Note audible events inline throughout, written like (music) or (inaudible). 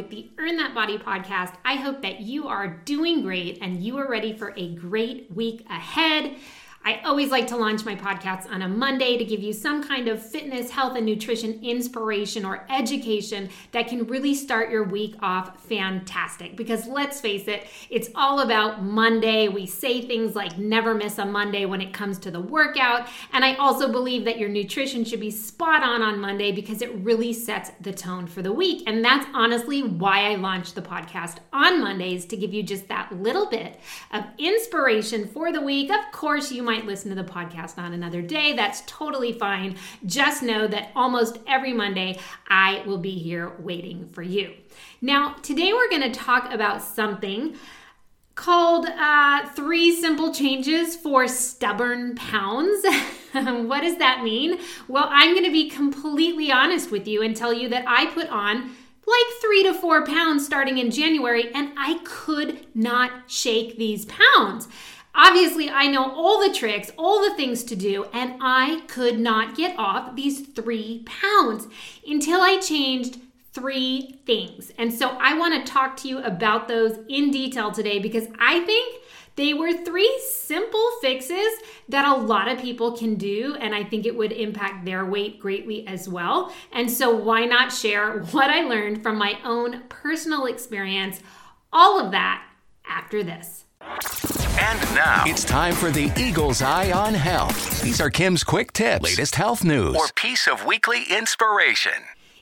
With the Earn That Body podcast. I hope that you are doing great and you are ready for a great week ahead. I always like to launch my podcasts on a Monday to give you some kind of fitness, health, and nutrition inspiration or education that can really start your week off fantastic. Because let's face it, it's all about Monday. We say things like never miss a Monday when it comes to the workout. And I also believe that your nutrition should be spot on on Monday because it really sets the tone for the week. And that's honestly why I launched the podcast on Mondays to give you just that little bit of inspiration for the week. Of course, you might listen to the podcast on another day. That's totally fine. Just know that almost every Monday I will be here waiting for you. Now, today we're going to talk about something called uh, Three Simple Changes for Stubborn Pounds. (laughs) what does that mean? Well, I'm going to be completely honest with you and tell you that I put on like three to four pounds starting in January, and I could not shake these pounds. Obviously, I know all the tricks, all the things to do, and I could not get off these three pounds until I changed three things. And so I want to talk to you about those in detail today because I think they were three simple fixes that a lot of people can do, and I think it would impact their weight greatly as well. And so, why not share what I learned from my own personal experience? All of that after this. And now it's time for the Eagle's Eye on Health. These are Kim's quick tips, latest health news, or piece of weekly inspiration.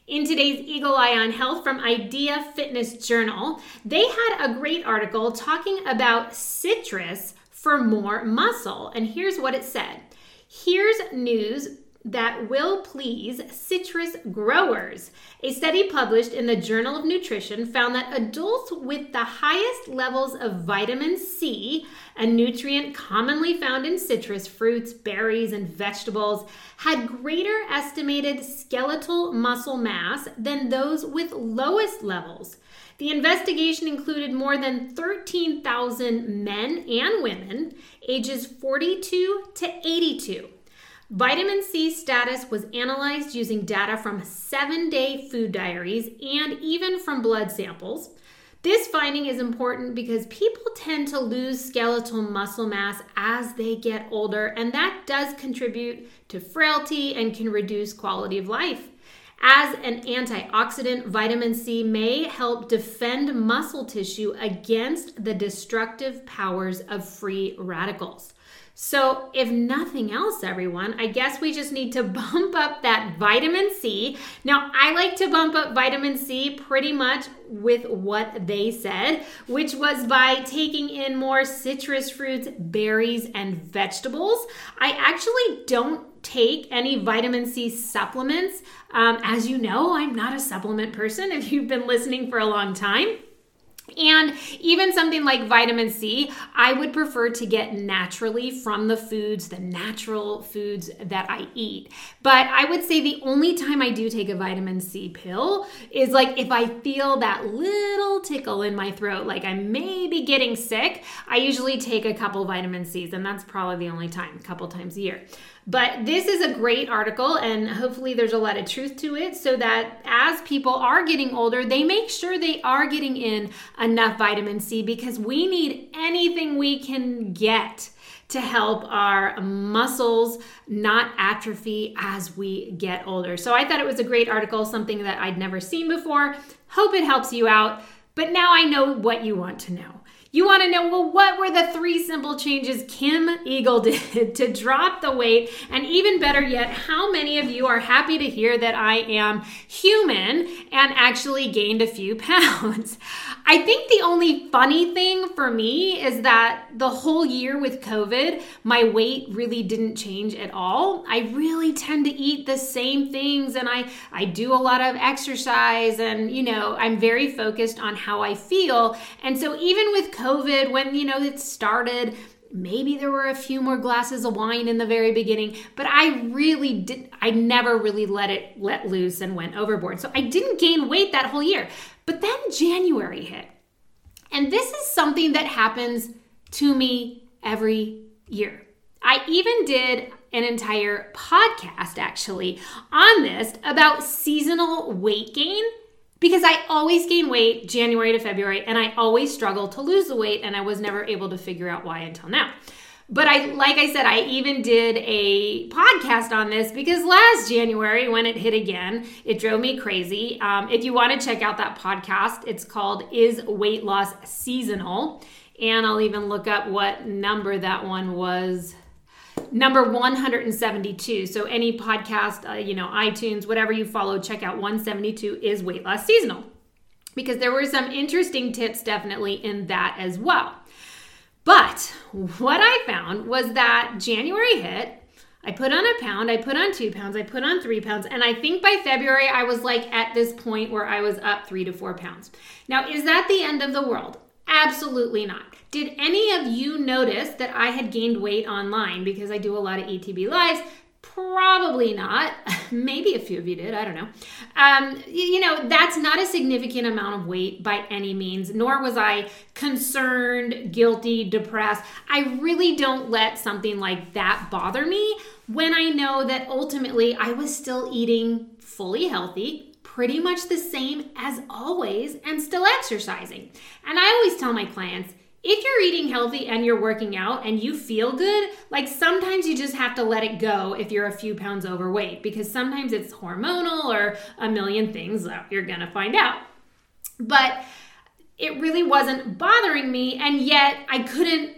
In today's Eagle Eye on Health from Idea Fitness Journal, they had a great article talking about citrus for more muscle. And here's what it said Here's news that will please citrus growers. A study published in the Journal of Nutrition found that adults with the highest levels of vitamin C, a nutrient commonly found in citrus fruits, berries, and vegetables, had greater estimated skeletal muscle mass than those with lowest levels. The investigation included more than 13,000 men and women ages 42 to 82 Vitamin C status was analyzed using data from seven day food diaries and even from blood samples. This finding is important because people tend to lose skeletal muscle mass as they get older, and that does contribute to frailty and can reduce quality of life. As an antioxidant, vitamin C may help defend muscle tissue against the destructive powers of free radicals. So, if nothing else, everyone, I guess we just need to (laughs) bump up that vitamin C. Now, I like to bump up vitamin C pretty much with what they said, which was by taking in more citrus fruits, berries, and vegetables. I actually don't take any vitamin C supplements. Um, as you know, I'm not a supplement person if you've been listening for a long time. And even something like vitamin C, I would prefer to get naturally from the foods, the natural foods that I eat. But I would say the only time I do take a vitamin C pill is like if I feel that little tickle in my throat, like I may be getting sick, I usually take a couple vitamin C's, and that's probably the only time, a couple times a year. But this is a great article, and hopefully, there's a lot of truth to it so that as people are getting older, they make sure they are getting in enough vitamin C because we need anything we can get to help our muscles not atrophy as we get older. So I thought it was a great article, something that I'd never seen before. Hope it helps you out. But now I know what you want to know. You want to know, well, what were the three simple changes Kim Eagle (laughs) did to drop the weight? And even better yet, how many of you are happy to hear that I am human and actually gained a few (laughs) pounds? I think the only funny thing for me is that the whole year with COVID, my weight really didn't change at all. I really tend to eat the same things and I, I do a lot of exercise and, you know, I'm very focused on how I feel. And so even with COVID, when, you know, it started, maybe there were a few more glasses of wine in the very beginning but i really did i never really let it let loose and went overboard. So i didn't gain weight that whole year. But then january hit. And this is something that happens to me every year. I even did an entire podcast actually on this about seasonal weight gain because I always gain weight January to February and I always struggle to lose the weight and I was never able to figure out why until now. But I like I said I even did a podcast on this because last January when it hit again, it drove me crazy. Um, if you want to check out that podcast, it's called Is Weight Loss Seasonal? And I'll even look up what number that one was number 172. So any podcast, uh, you know, iTunes, whatever you follow, check out 172 is weight loss seasonal. Because there were some interesting tips definitely in that as well. But what I found was that January hit, I put on a pound, I put on two pounds, I put on three pounds, and I think by February I was like at this point where I was up three to four pounds. Now, is that the end of the world? Absolutely not. Did any of you notice that I had gained weight online because I do a lot of ETB lives? Probably not. (laughs) Maybe a few of you did. I don't know. Um, you know, that's not a significant amount of weight by any means, nor was I concerned, guilty, depressed. I really don't let something like that bother me when I know that ultimately I was still eating fully healthy, pretty much the same as always, and still exercising. And I always tell my clients, if you're eating healthy and you're working out and you feel good, like sometimes you just have to let it go if you're a few pounds overweight because sometimes it's hormonal or a million things that you're gonna find out. But it really wasn't bothering me, and yet I couldn't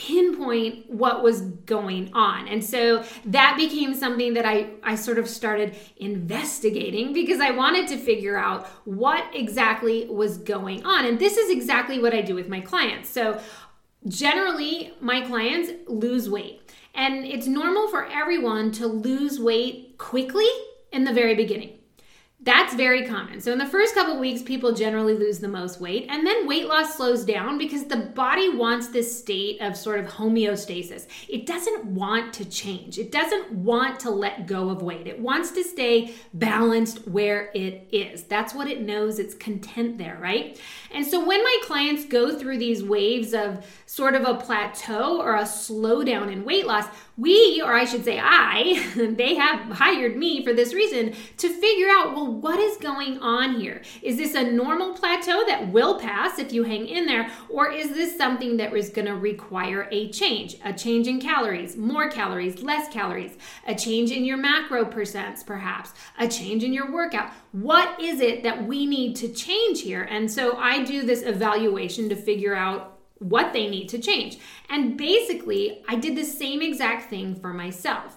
pinpoint what was going on. And so that became something that I, I sort of started investigating because I wanted to figure out what exactly was going on. And this is exactly what I do with my clients. So generally, my clients lose weight. And it's normal for everyone to lose weight quickly in the very beginning. That's very common. So, in the first couple weeks, people generally lose the most weight, and then weight loss slows down because the body wants this state of sort of homeostasis. It doesn't want to change, it doesn't want to let go of weight. It wants to stay balanced where it is. That's what it knows, it's content there, right? And so, when my clients go through these waves of sort of a plateau or a slowdown in weight loss, we, or I should say I, (laughs) they have hired me for this reason to figure out, well, what is going on here? Is this a normal plateau that will pass if you hang in there? Or is this something that is going to require a change? A change in calories, more calories, less calories, a change in your macro percents, perhaps, a change in your workout. What is it that we need to change here? And so I do this evaluation to figure out what they need to change. And basically, I did the same exact thing for myself.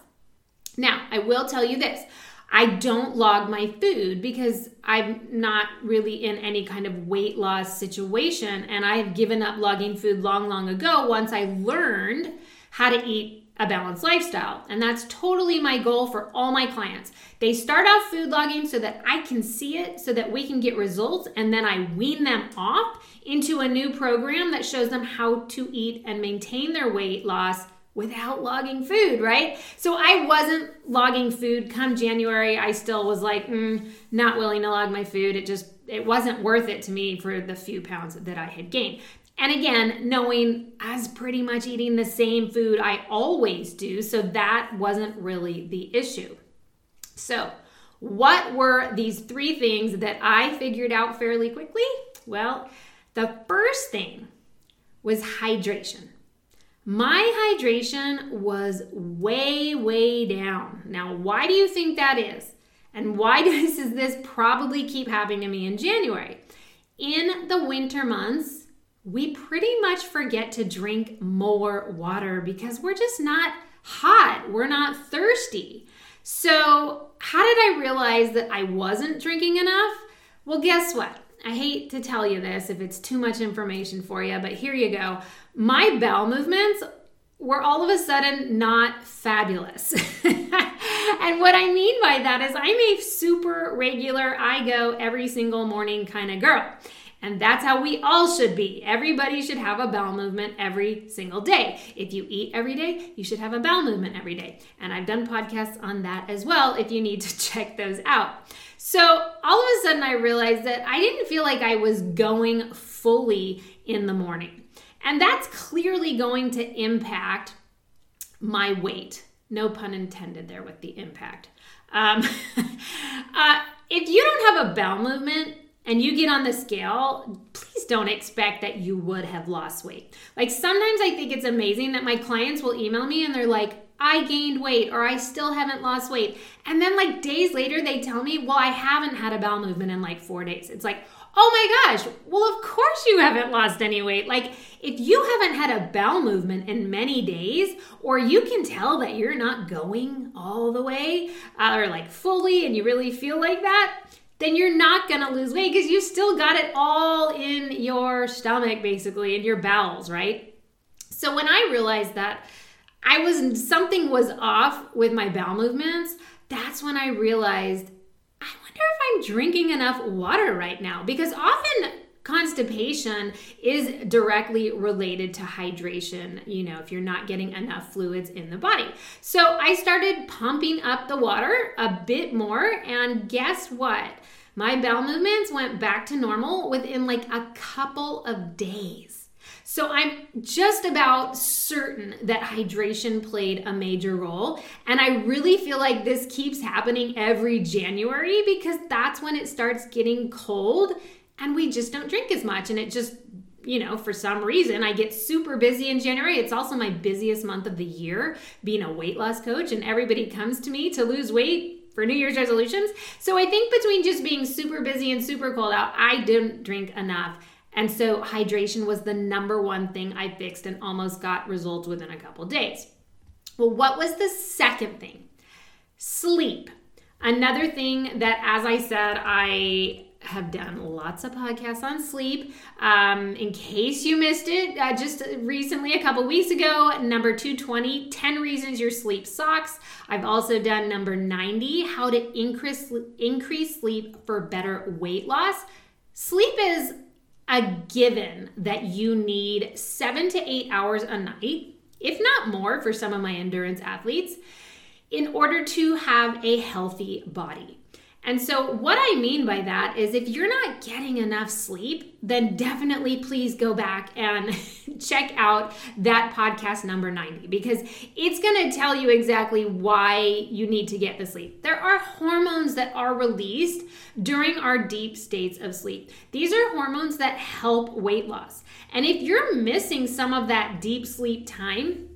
Now, I will tell you this. I don't log my food because I'm not really in any kind of weight loss situation. And I have given up logging food long, long ago once I learned how to eat a balanced lifestyle. And that's totally my goal for all my clients. They start off food logging so that I can see it, so that we can get results, and then I wean them off into a new program that shows them how to eat and maintain their weight loss without logging food, right? So I wasn't logging food come January. I still was like, mm, not willing to log my food. It just it wasn't worth it to me for the few pounds that I had gained. And again, knowing I was pretty much eating the same food I always do, so that wasn't really the issue. So, what were these three things that I figured out fairly quickly? Well, the first thing was hydration. My hydration was way, way down. Now, why do you think that is? And why (laughs) does this probably keep happening to me in January? In the winter months, we pretty much forget to drink more water because we're just not hot, we're not thirsty. So, how did I realize that I wasn't drinking enough? Well, guess what? I hate to tell you this if it's too much information for you, but here you go. My bowel movements were all of a sudden not fabulous. (laughs) and what I mean by that is I'm a super regular, I go every single morning kind of girl. And that's how we all should be. Everybody should have a bowel movement every single day. If you eat every day, you should have a bowel movement every day. And I've done podcasts on that as well if you need to (laughs) check those out. So all of a sudden, I realized that I didn't feel like I was going fully in the morning. And that's clearly going to impact my weight. No pun intended there with the impact. Um, (laughs) uh, if you don't have a bowel movement, and you get on the scale, please don't expect that you would have lost weight. Like sometimes I think it's amazing that my clients will email me and they're like, I gained weight or I still haven't lost weight. And then like days later, they tell me, well, I haven't had a bowel movement in like four days. It's like, oh my gosh, well, of course you haven't lost any weight. Like if you haven't had a bowel movement in many days, or you can tell that you're not going all the way uh, or like fully and you really feel like that, then you're not gonna lose weight because you still got it all in your stomach, basically, in your bowels, right? So when I realized that I was something was off with my bowel movements, that's when I realized I wonder if I'm drinking enough water right now because often constipation is directly related to hydration, you know, if you're not getting enough fluids in the body. So I started pumping up the water a bit more, and guess what? My bowel movements went back to normal within like a couple of days. So I'm just about certain that hydration played a major role. And I really feel like this keeps happening every January because that's when it starts getting cold and we just don't drink as much. And it just, you know, for some reason, I get super busy in January. It's also my busiest month of the year being a weight loss coach, and everybody comes to me to lose weight for New Year's resolutions. So I think between just being super busy and super cold out, I didn't drink enough. And so hydration was the number one thing I fixed and almost got results within a couple days. Well, what was the second thing? Sleep. Another thing that, as I said, I have done lots of podcasts on sleep. Um, in case you missed it, uh, just recently, a couple weeks ago, number 220, 10 reasons your sleep sucks. I've also done number 90, how to increase, increase sleep for better weight loss. Sleep is a given that you need seven to eight hours a night, if not more for some of my endurance athletes, in order to have a healthy body. And so, what I mean by that is if you're not getting enough sleep, then definitely please go back and (laughs) check out that podcast number 90 because it's going to tell you exactly why you need to get the sleep. There are hormones that are released during our deep states of sleep. These are hormones that help weight loss. And if you're missing some of that deep sleep time,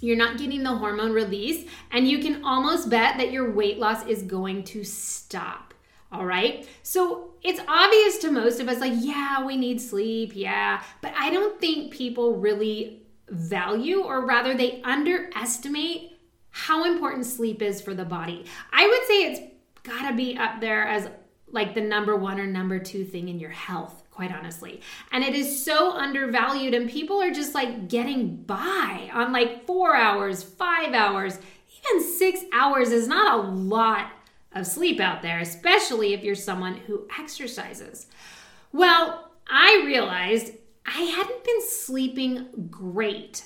you're not getting the hormone release, and you can almost bet that your weight loss is going to stop. All right. So it's obvious to most of us, like, yeah, we need sleep. Yeah. But I don't think people really value, or rather, they underestimate how important sleep is for the body. I would say it's got to be up there as like the number one or number two thing in your health quite honestly. And it is so undervalued, and people are just like getting by on like four hours, five hours, even six hours is not a lot of sleep out there, especially if you're someone who exercises. Well, I realized I hadn't been sleeping great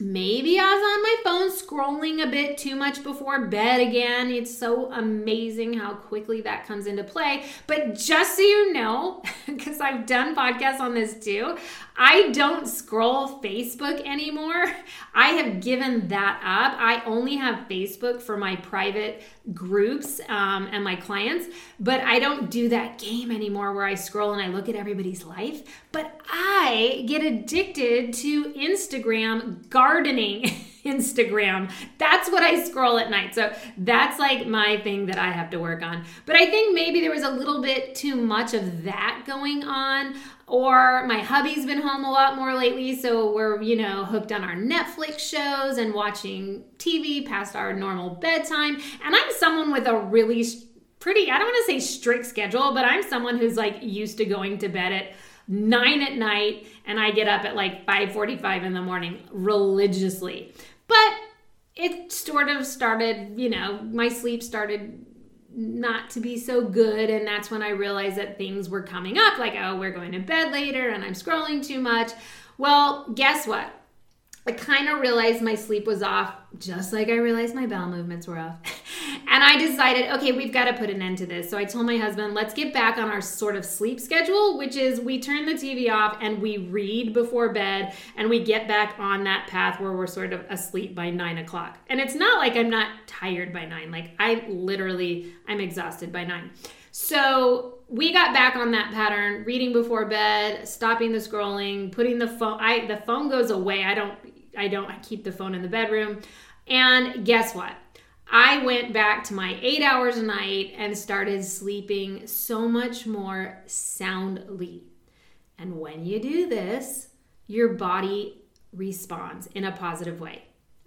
Maybe I was on my phone scrolling a bit too much before bed again. It's so amazing how quickly that comes into play. But just so you know, (laughs) because I've done podcasts on this too, I don't scroll Facebook anymore. (laughs) I have given that up. I only have Facebook for my private groups um, and my clients, but I don't do that game anymore where I scroll and I look at everybody's life. But I get addicted to Instagram gardening. (laughs) Instagram. That's what I scroll at night. So that's like my thing that I have to work on. But I think maybe there was a little bit too much of that going on. Or my hubby's been home a lot more lately, so we're, you know, hooked on our Netflix shows and watching TV past our normal bedtime. And I'm someone with a really pretty, I don't want to say strict schedule, but I'm someone who's like used to going to bed at nine at night and I get up at like 5:45 in the morning religiously. But it sort of started, you know, my sleep started not to be so good. And that's when I realized that things were coming up like, oh, we're going to bed later and I'm scrolling too much. Well, guess what? I kind of realized my sleep was off, just like I realized my bowel movements were off. (laughs) and I decided, okay, we've got to put an end to this. So I told my husband, let's get back on our sort of sleep schedule, which is we turn the TV off and we read before bed and we get back on that path where we're sort of asleep by nine o'clock. And it's not like I'm not tired by nine. Like I literally, I'm exhausted by nine. So we got back on that pattern reading before bed stopping the scrolling putting the phone i the phone goes away i don't I don't keep the phone in the bedroom. And guess what? I went back to my eight hours a night and started sleeping so much more soundly. And when you do this, your body responds in a positive way.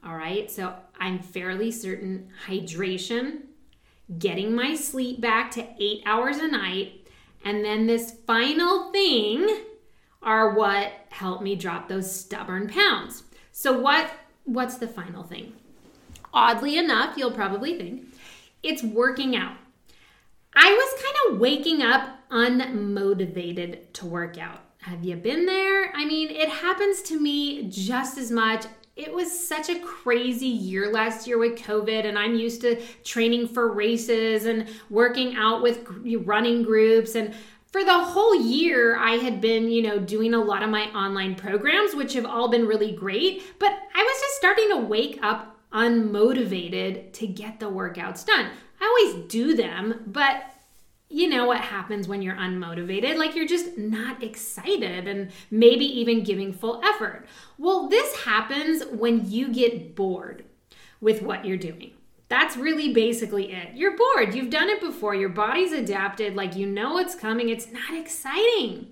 All right, so I'm fairly certain hydration, getting my sleep back to eight hours a night, and then this final thing are what helped me drop those stubborn pounds. So what what's the final thing? Oddly enough, you'll probably think it's working out. I was kind of waking up unmotivated to work out. Have you been there? I mean, it happens to me just as much. It was such a crazy year last year with COVID, and I'm used to training for races and working out with running groups. And for the whole year i had been you know doing a lot of my online programs which have all been really great but i was just starting to wake up unmotivated to get the workouts done. I always do them but you know what happens when you're unmotivated? Like you're just not excited and maybe even giving full effort. Well this happens when you get bored with what you're doing that's really basically it. You're bored. You've done it before. Your body's adapted. Like you know it's coming. It's not exciting.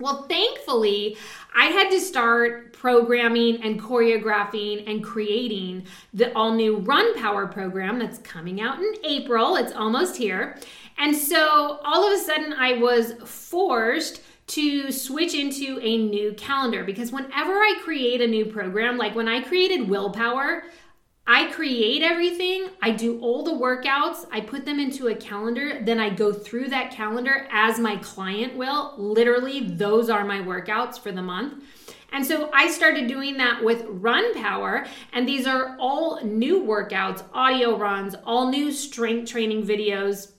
Well, thankfully, I had to start programming and choreographing and creating the all new Run Power program that's coming out in April. It's almost here. And so all of a sudden, I was forced to switch into a new calendar because whenever I create a new program, like when I created Willpower, I create everything, I do all the workouts, I put them into a calendar, then I go through that calendar as my client will. Literally, those are my workouts for the month. And so I started doing that with Run Power, and these are all new workouts, audio runs, all new strength training videos,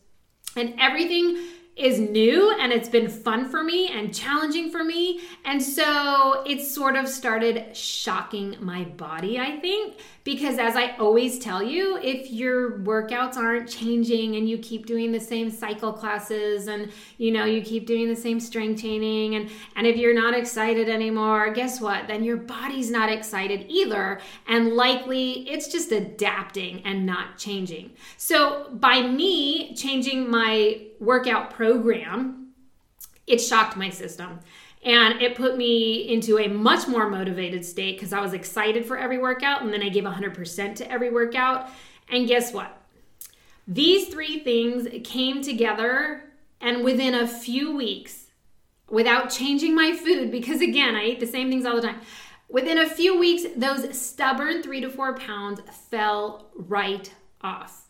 and everything is new and it's been fun for me and challenging for me. And so it sort of started shocking my body, I think, because as I always tell you, if your workouts aren't changing and you keep doing the same cycle classes and you know, you keep doing the same strength training and and if you're not excited anymore, guess what? Then your body's not excited either and likely it's just adapting and not changing. So by me changing my workout program, it shocked my system. And it put me into a much more motivated state because I was excited for every workout and then I gave 100% to every workout. And guess what? These three things came together, and within a few weeks, without changing my food, because again, I eat the same things all the time. Within a few weeks, those stubborn three to four pounds fell right off.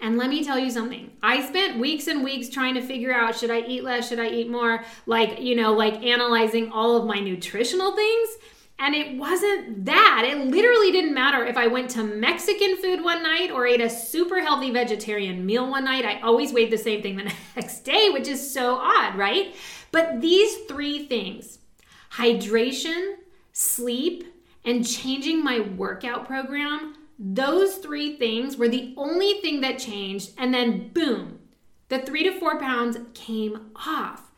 And let me tell you something. I spent weeks and weeks trying to figure out should I eat less, should I eat more, like, you know, like analyzing all of my nutritional things. And it wasn't that. It literally didn't matter if I went to Mexican food one night or ate a super healthy vegetarian meal one night. I always weighed the same thing the (laughs) next day, which is so odd, right? But these three things hydration, sleep, and changing my workout program those three things were the only thing that changed. And then, boom, the three to four pounds came off.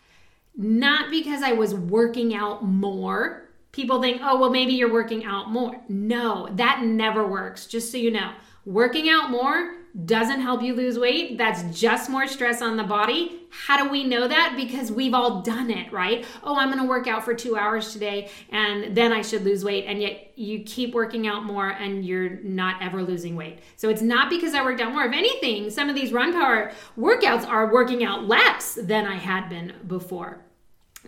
Not because I was working out more. People think, oh, well, maybe you're working out more. No, that never works, just so you know. Working out more doesn't help you lose weight. That's just more stress on the body. How do we know that? Because we've all done it, right? Oh, I'm going to work out for two hours today and then I should lose weight. And yet you keep working out more and you're not ever losing weight. So it's not because I worked out more. If anything, some of these run power workouts are working out less than I had been before.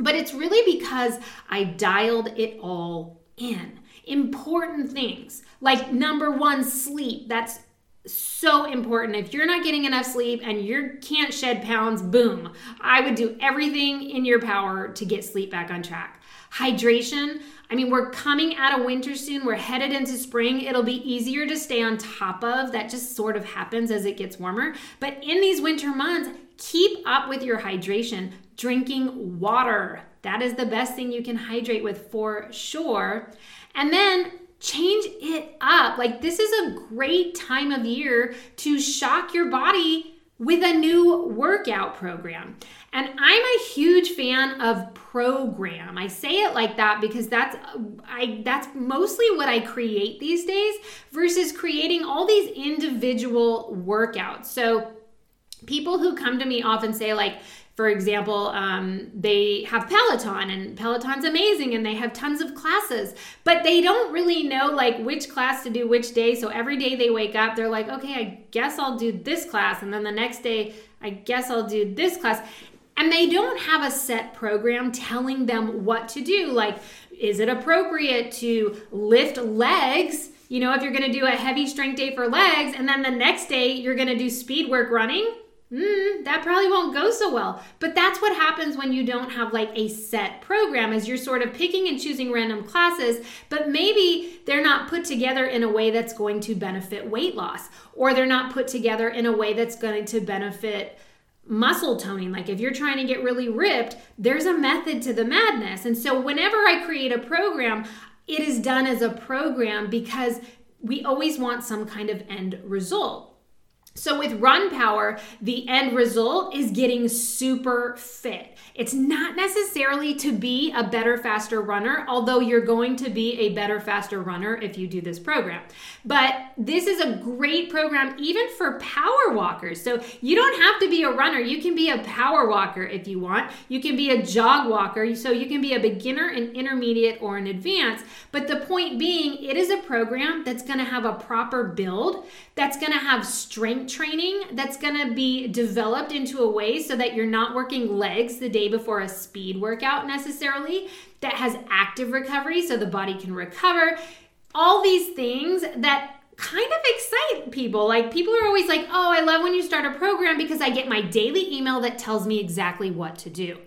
But it's really because I dialed it all in. Important things like number one, sleep. That's so important. If you're not getting enough sleep and you can't shed pounds, boom, I would do everything in your power to get sleep back on track. Hydration, I mean, we're coming out of winter soon. We're headed into spring. It'll be easier to stay on top of. That just sort of happens as it gets warmer. But in these winter months, keep up with your hydration. Drinking water. That is the best thing you can hydrate with for sure. And then change it up. Like, this is a great time of year to shock your body with a new workout program. And I'm a huge fan of program. I say it like that because that's I that's mostly what I create these days versus creating all these individual workouts. So people who come to me often say like for example, um, they have Peloton and Peloton's amazing and they have tons of classes, but they don't really know like which class to do which day. So every day they wake up, they're like, okay, I guess I'll do this class. And then the next day, I guess I'll do this class. And they don't have a set program telling them what to do. Like, is it appropriate to lift legs? You know, if you're gonna do a heavy strength day for legs, and then the next day you're gonna do speed work running, mm, that probably won't go so well. But that's what happens when you don't have like a set program, as you're sort of picking and choosing random classes, but maybe they're not put together in a way that's going to benefit weight loss, or they're not put together in a way that's going to benefit muscle toning. Like if you're trying to get really ripped, there's a method to the madness. And so whenever I create a program, it is done as a program because we always want some kind of end result. So, with Run Power, the end result is getting super fit. It's not necessarily to be a better, faster runner, although you're going to be a better, faster runner if you do this program. But this is a great program even for power walkers. So, you don't have to be a runner. You can be a power walker if you want. You can be a jog walker. So, you can be a beginner, an intermediate, or an advanced. But the point being, it is a program that's going to have a proper build, that's going to have strength training that's going to be developed into a way so that you're not working legs the day before a speed workout necessarily, that has active recovery so the body can recover. All these things that kind of excite people. Like people are always like, "Oh, I love when you start a program because I get my daily email that tells me exactly what to do."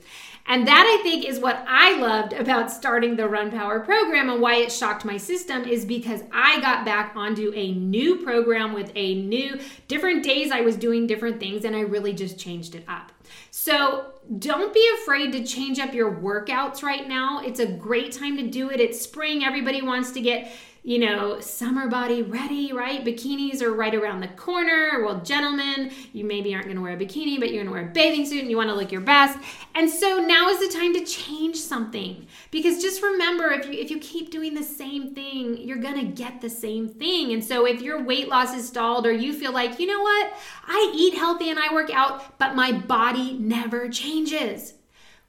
And that I think is what I loved about starting the Run Power program and why it shocked my system is because I got back onto a new program with a new different days I was doing different things and I really just changed it up. So don't be afraid to change up your workouts right now. It's a great time to do it. It's spring. Everybody wants to get you know, summer body ready, right? Bikinis are right around the corner. Well, gentlemen, you maybe aren't going to wear a bikini, but you're going to wear a bathing suit and you want to look your best. And so now is the time to change something. Because just remember if you if you keep doing the same thing, you're going to get the same thing. And so if your weight loss is stalled or you feel like, "You know what? I eat healthy and I work out, but my body never changes."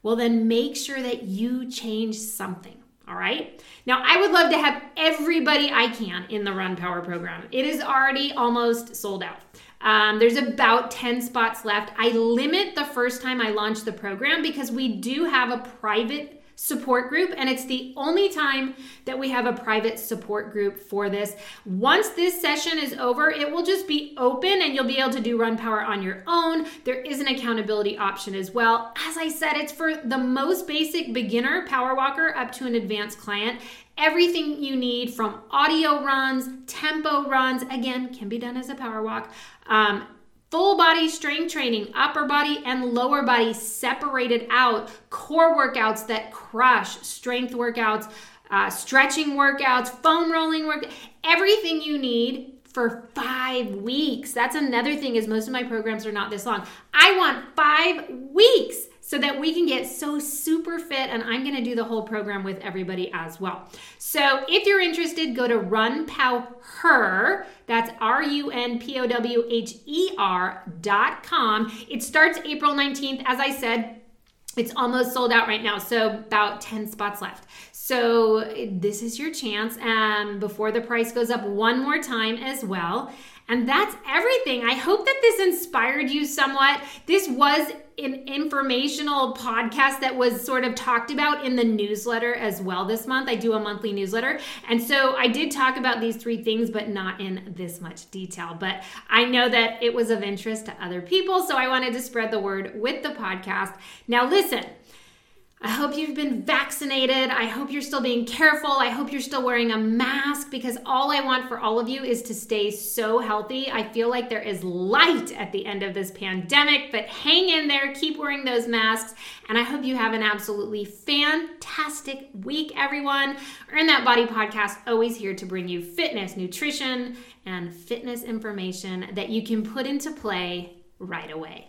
Well, then make sure that you change something. All right. Now, I would love to have everybody I can in the Run Power program. It is already almost sold out. Um, there's about 10 spots left. I limit the first time I launch the program because we do have a private support group, and it's the only time that we have a private support group for this. Once this session is over, it will just be open and you'll be able to do Run Power on your own. There is an accountability option as well. As I said, it's for the most basic beginner power walker up to an advanced client. Everything you need from audio runs, tempo runs, again, can be done as a power walk. Um, full body strength training, upper body and lower body separated out, core workouts that crush, strength workouts, uh, stretching workouts, foam rolling work, everything you need for five weeks. That's another thing is most of my programs are not this long. I want five weeks so that we can get so super fit. And I'm going to do the whole program with everybody as well. So if you're interested, go to runpowher. That's R U N P O W H E R dot com. It starts April 19th. As I said, it's almost sold out right now, so about 10 spots left. So this is your chance um, before the price goes up one more time as well. And that's everything. I hope that this inspired you somewhat. This was an informational podcast that was sort of talked about in the newsletter as well this month. I do a monthly newsletter. And so I did talk about these three things, but not in this much detail. But I know that it was of interest to other people. So I wanted to spread the word with the podcast. Now, listen. I hope you've been vaccinated. I hope you're still being careful. I hope you're still wearing a mask because all I want for all of you is to stay so healthy. I feel like there is light at the end of this pandemic, but hang in there, keep wearing those masks, and I hope you have an absolutely fantastic week, everyone. Earn That Body podcast, always here to bring you fitness, nutrition, and fitness information that you can put into play right away.